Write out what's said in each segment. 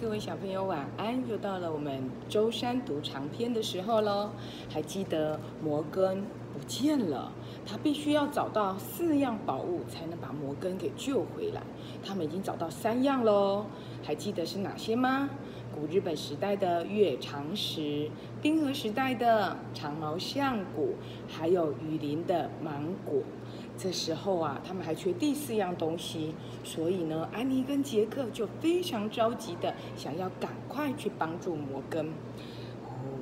各位小朋友晚安！又到了我们舟山读长篇的时候喽。还记得摩根不见了，他必须要找到四样宝物才能把摩根给救回来。他们已经找到三样喽，还记得是哪些吗？古日本时代的月长石，冰河时代的长毛象骨，还有雨林的芒果。这时候啊，他们还缺第四样东西，所以呢，安妮跟杰克就非常着急的想要赶快去帮助摩根。哦，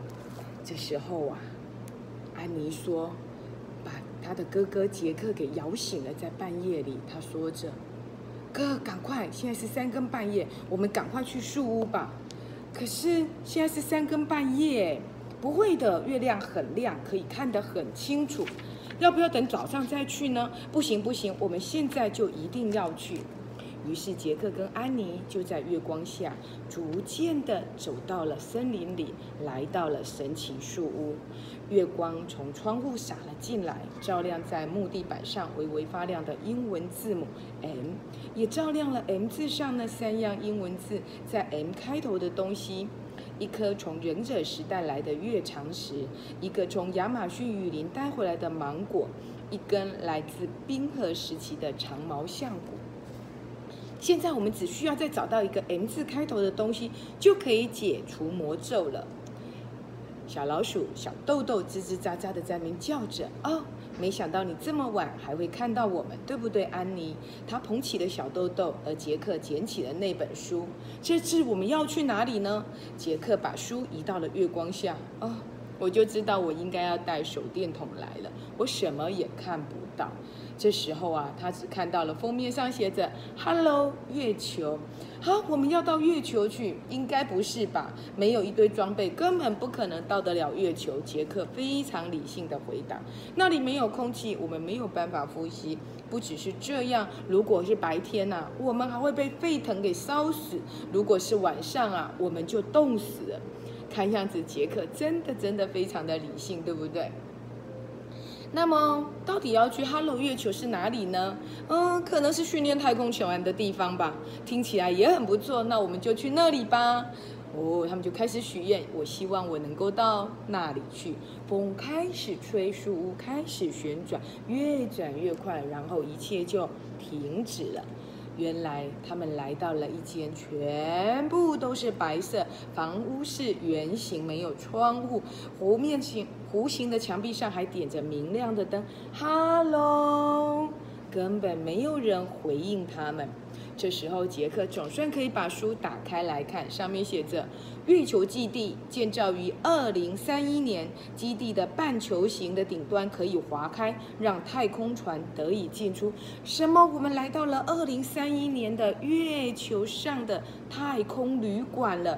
这时候啊，安妮说，把他的哥哥杰克给摇醒了，在半夜里，他说着：“哥，赶快，现在是三更半夜，我们赶快去树屋吧。”可是现在是三更半夜，不会的，月亮很亮，可以看得很清楚。要不要等早上再去呢？不行不行，我们现在就一定要去。于是杰克跟安妮就在月光下，逐渐的走到了森林里，来到了神奇树屋。月光从窗户洒了进来，照亮在木地板上微微发亮的英文字母 M，也照亮了 M 字上那三样英文字在 M 开头的东西。一颗从忍者时代来的月长石，一个从亚马逊雨林带回来的芒果，一根来自冰河时期的长毛象骨。现在我们只需要再找到一个 M 字开头的东西，就可以解除魔咒了。小老鼠小豆豆吱吱喳喳的在那边叫着：“哦。”没想到你这么晚还会看到我们，对不对，安妮？她捧起了小豆豆，而杰克捡起了那本书。这次我们要去哪里呢？杰克把书移到了月光下。哦，我就知道我应该要带手电筒来了，我什么也看不到。这时候啊，他只看到了封面上写着 “Hello 月球”。好，我们要到月球去？应该不是吧？没有一堆装备，根本不可能到得了月球。杰克非常理性的回答：“那里没有空气，我们没有办法呼吸。不只是这样，如果是白天呐，我们还会被沸腾给烧死；如果是晚上啊，我们就冻死了。看样子，杰克真的真的非常的理性，对不对？”那么，到底要去 Hello 月球是哪里呢？嗯，可能是训练太空球玩的地方吧。听起来也很不错，那我们就去那里吧。哦，他们就开始许愿，我希望我能够到那里去。风开始吹，树屋开始旋转，越转越快，然后一切就停止了。原来他们来到了一间全部都是白色，房屋是圆形，没有窗户，弧面形弧形的墙壁上还点着明亮的灯。Hello，根本没有人回应他们。这时候，杰克总算可以把书打开来看，上面写着：“月球基地建造于二零三一年，基地的半球形的顶端可以划开，让太空船得以进出。”什么？我们来到了二零三一年的月球上的太空旅馆了！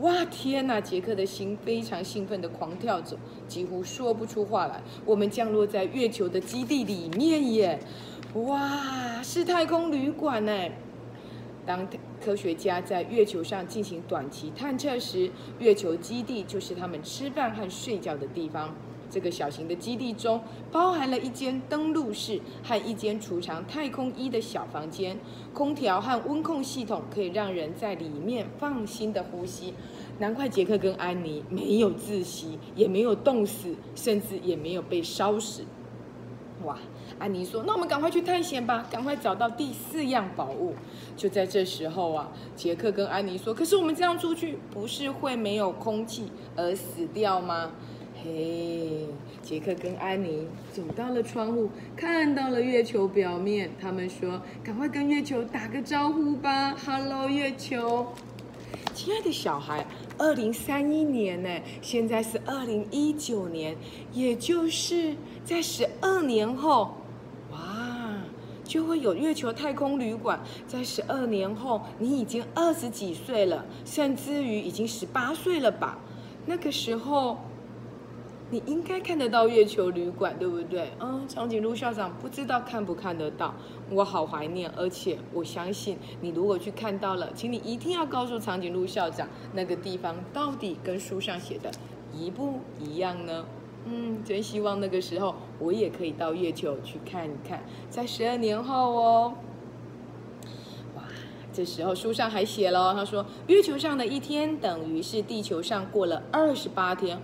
哇，天哪！杰克的心非常兴奋的狂跳着，几乎说不出话来。我们降落在月球的基地里面耶！哇，是太空旅馆呢！当科学家在月球上进行短期探测时，月球基地就是他们吃饭和睡觉的地方。这个小型的基地中包含了一间登陆室和一间储藏太空衣的小房间，空调和温控系统可以让人在里面放心的呼吸。难怪杰克跟安妮没有窒息，也没有冻死，甚至也没有被烧死。哇！安妮说：“那我们赶快去探险吧，赶快找到第四样宝物。”就在这时候啊，杰克跟安妮说：“可是我们这样出去，不是会没有空气而死掉吗？”嘿，杰克跟安妮走到了窗户，看到了月球表面。他们说：“赶快跟月球打个招呼吧，Hello，月球，亲爱的小孩。”二零三一年呢，现在是二零一九年，也就是在十二年后。哇就会有月球太空旅馆。在十二年后，你已经二十几岁了，甚至于已经十八岁了吧？那个时候，你应该看得到月球旅馆，对不对？嗯，长颈鹿校长不知道看不看得到，我好怀念。而且我相信，你如果去看到了，请你一定要告诉长颈鹿校长，那个地方到底跟书上写的一不一样呢？嗯，真希望那个时候我也可以到月球去看一看，在十二年后哦。哇，这时候书上还写了，他说月球上的一天等于是地球上过了二十八天。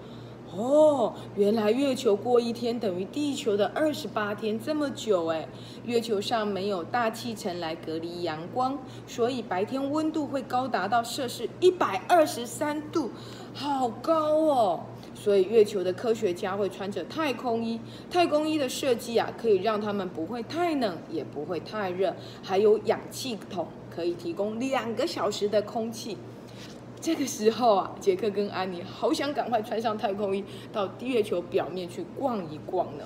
哦，原来月球过一天等于地球的二十八天，这么久哎！月球上没有大气层来隔离阳光，所以白天温度会高达到摄氏一百二十三度，好高哦！所以月球的科学家会穿着太空衣。太空衣的设计啊，可以让他们不会太冷，也不会太热，还有氧气筒可以提供两个小时的空气。这个时候啊，杰克跟安妮好想赶快穿上太空衣，到月球表面去逛一逛呢。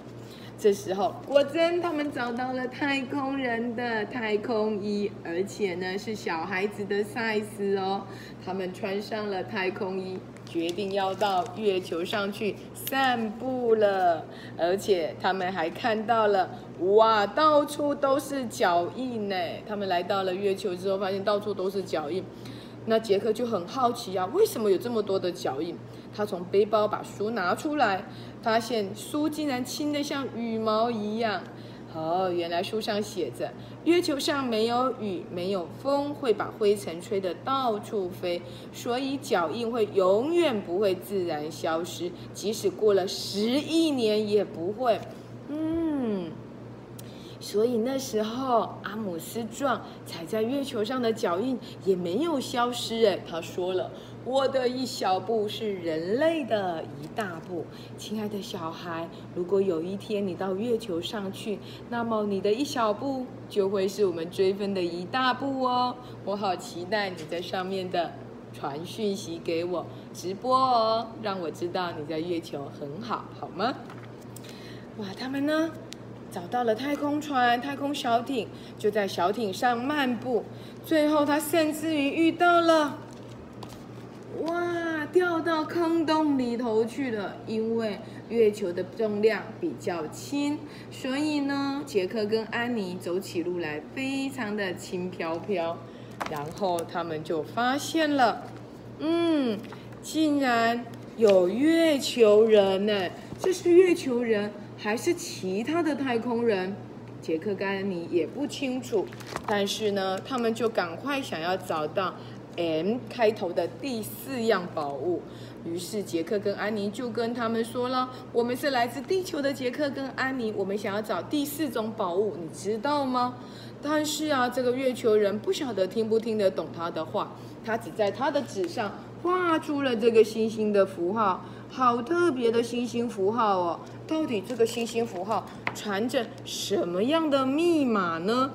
这时候，果真他们找到了太空人的太空衣，而且呢是小孩子的 size 哦。他们穿上了太空衣，决定要到月球上去散步了。而且他们还看到了，哇，到处都是脚印呢。他们来到了月球之后，发现到处都是脚印。那杰克就很好奇啊，为什么有这么多的脚印？他从背包把书拿出来，发现书竟然轻得像羽毛一样。哦，原来书上写着：月球上没有雨，没有风，会把灰尘吹得到处飞，所以脚印会永远不会自然消失，即使过了十亿年也不会。所以那时候，阿姆斯壮踩在月球上的脚印也没有消失。哎，他说了：“我的一小步是人类的一大步。”亲爱的小孩，如果有一天你到月球上去，那么你的一小步就会是我们追分的一大步哦。我好期待你在上面的传讯息给我直播哦，让我知道你在月球很好，好吗？哇，他们呢？找到了太空船、太空小艇，就在小艇上漫步。最后，他甚至于遇到了，哇，掉到坑洞里头去了。因为月球的重量比较轻，所以呢，杰克跟安妮走起路来非常的轻飘飘。然后他们就发现了，嗯，竟然有月球人呢！这是月球人。还是其他的太空人，杰克跟安妮也不清楚。但是呢，他们就赶快想要找到 M 开头的第四样宝物。于是杰克跟安妮就跟他们说了：“我们是来自地球的杰克跟安妮，我们想要找第四种宝物，你知道吗？”但是啊，这个月球人不晓得听不听得懂他的话，他只在他的纸上画出了这个星星的符号。好特别的星星符号哦！到底这个星星符号传着什么样的密码呢？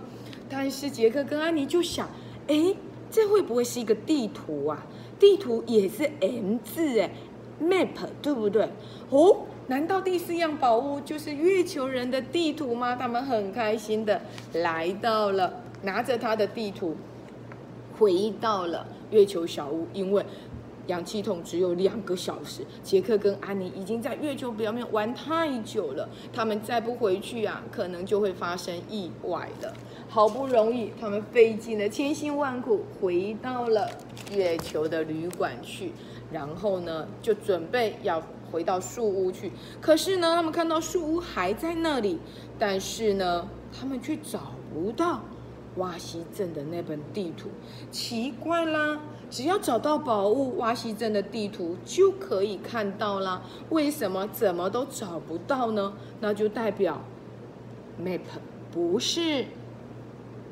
但是杰克跟安妮就想，哎，这会不会是一个地图啊？地图也是 M 字哎，map 对不对？哦，难道第四样宝物就是月球人的地图吗？他们很开心的来到了，拿着他的地图，回到了月球小屋，因为。氧气筒只有两个小时，杰克跟安妮已经在月球表面玩太久了，他们再不回去啊，可能就会发生意外了。好不容易，他们费尽了千辛万苦回到了月球的旅馆去，然后呢，就准备要回到树屋去。可是呢，他们看到树屋还在那里，但是呢，他们却找不到瓦西镇的那本地图，奇怪啦！只要找到宝物，挖西镇的地图就可以看到啦。为什么怎么都找不到呢？那就代表 map 不是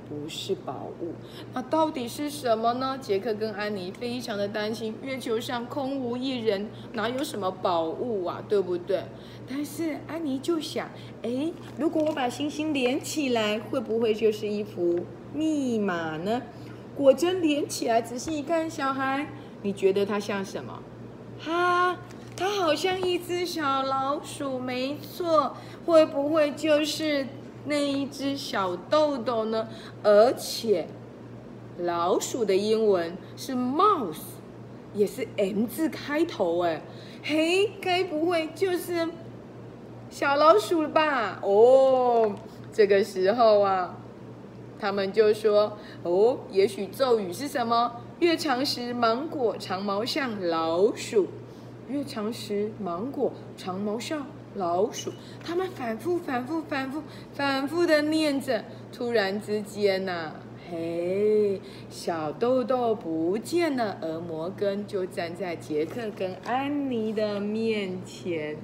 不是宝物。那到底是什么呢？杰克跟安妮非常的担心，月球上空无一人，哪有什么宝物啊？对不对？但是安妮就想，哎，如果我把星星连起来，会不会就是一幅密码呢？果真连起来，仔细一看，小孩，你觉得它像什么？哈，它好像一只小老鼠，没错。会不会就是那一只小豆豆呢？而且，老鼠的英文是 mouse，也是 M 字开头，哎，嘿，该不会就是小老鼠吧？哦，这个时候啊。他们就说：“哦，也许咒语是什么？越长时芒果长毛像老鼠，越长时芒果长毛像老鼠。”他们反复、反复、反复、反复的念着。突然之间呐，嘿，小豆豆不见了，而摩根就站在杰克跟安妮的面前。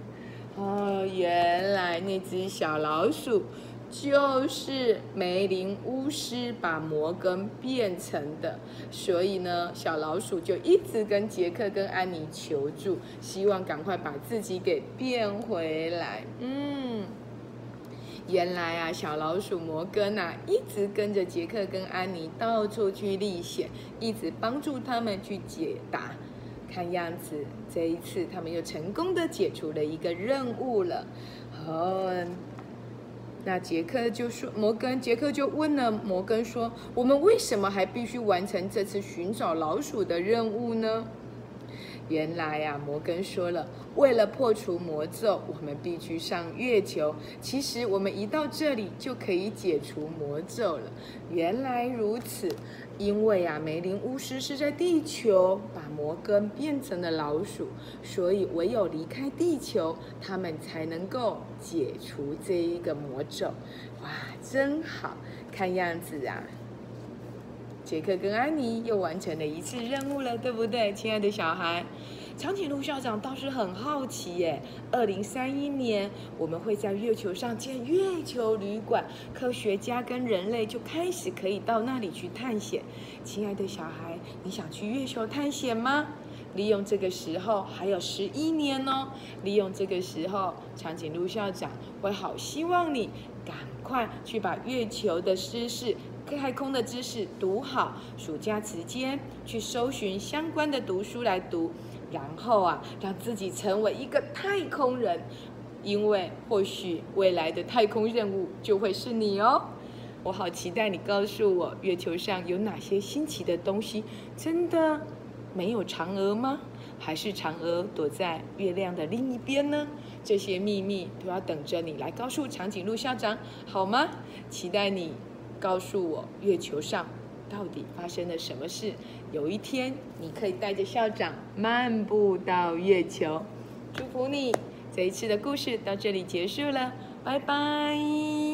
哦，原来那只小老鼠就是梅林巫师把摩根变成的，所以呢，小老鼠就一直跟杰克跟安妮求助，希望赶快把自己给变回来。嗯，原来啊，小老鼠摩根啊，一直跟着杰克跟安妮到处去历险，一直帮助他们去解答。看样子，这一次他们又成功的解除了一个任务了。哦，那杰克就说，摩根，杰克就问了摩根说：“我们为什么还必须完成这次寻找老鼠的任务呢？”原来呀，摩根说了，为了破除魔咒，我们必须上月球。其实我们一到这里就可以解除魔咒了。原来如此，因为啊，梅林巫师是在地球把摩根变成了老鼠，所以唯有离开地球，他们才能够解除这一个魔咒。哇，真好看样子啊！杰克跟安妮又完成了一次任务了，对不对，亲爱的小孩？长颈鹿校长倒是很好奇耶。二零三一年，我们会在月球上建月球旅馆，科学家跟人类就开始可以到那里去探险。亲爱的小孩，你想去月球探险吗？利用这个时候还有十一年哦，利用这个时候，长颈鹿校长会好希望你赶快去把月球的私事。太空的知识读好，暑假期间去搜寻相关的读书来读，然后啊，让自己成为一个太空人，因为或许未来的太空任务就会是你哦。我好期待你告诉我，月球上有哪些新奇的东西？真的没有嫦娥吗？还是嫦娥躲在月亮的另一边呢？这些秘密都要等着你来告诉长颈鹿校长，好吗？期待你。告诉我月球上到底发生了什么事？有一天你可以带着校长漫步到月球，祝福你！这一次的故事到这里结束了，拜拜。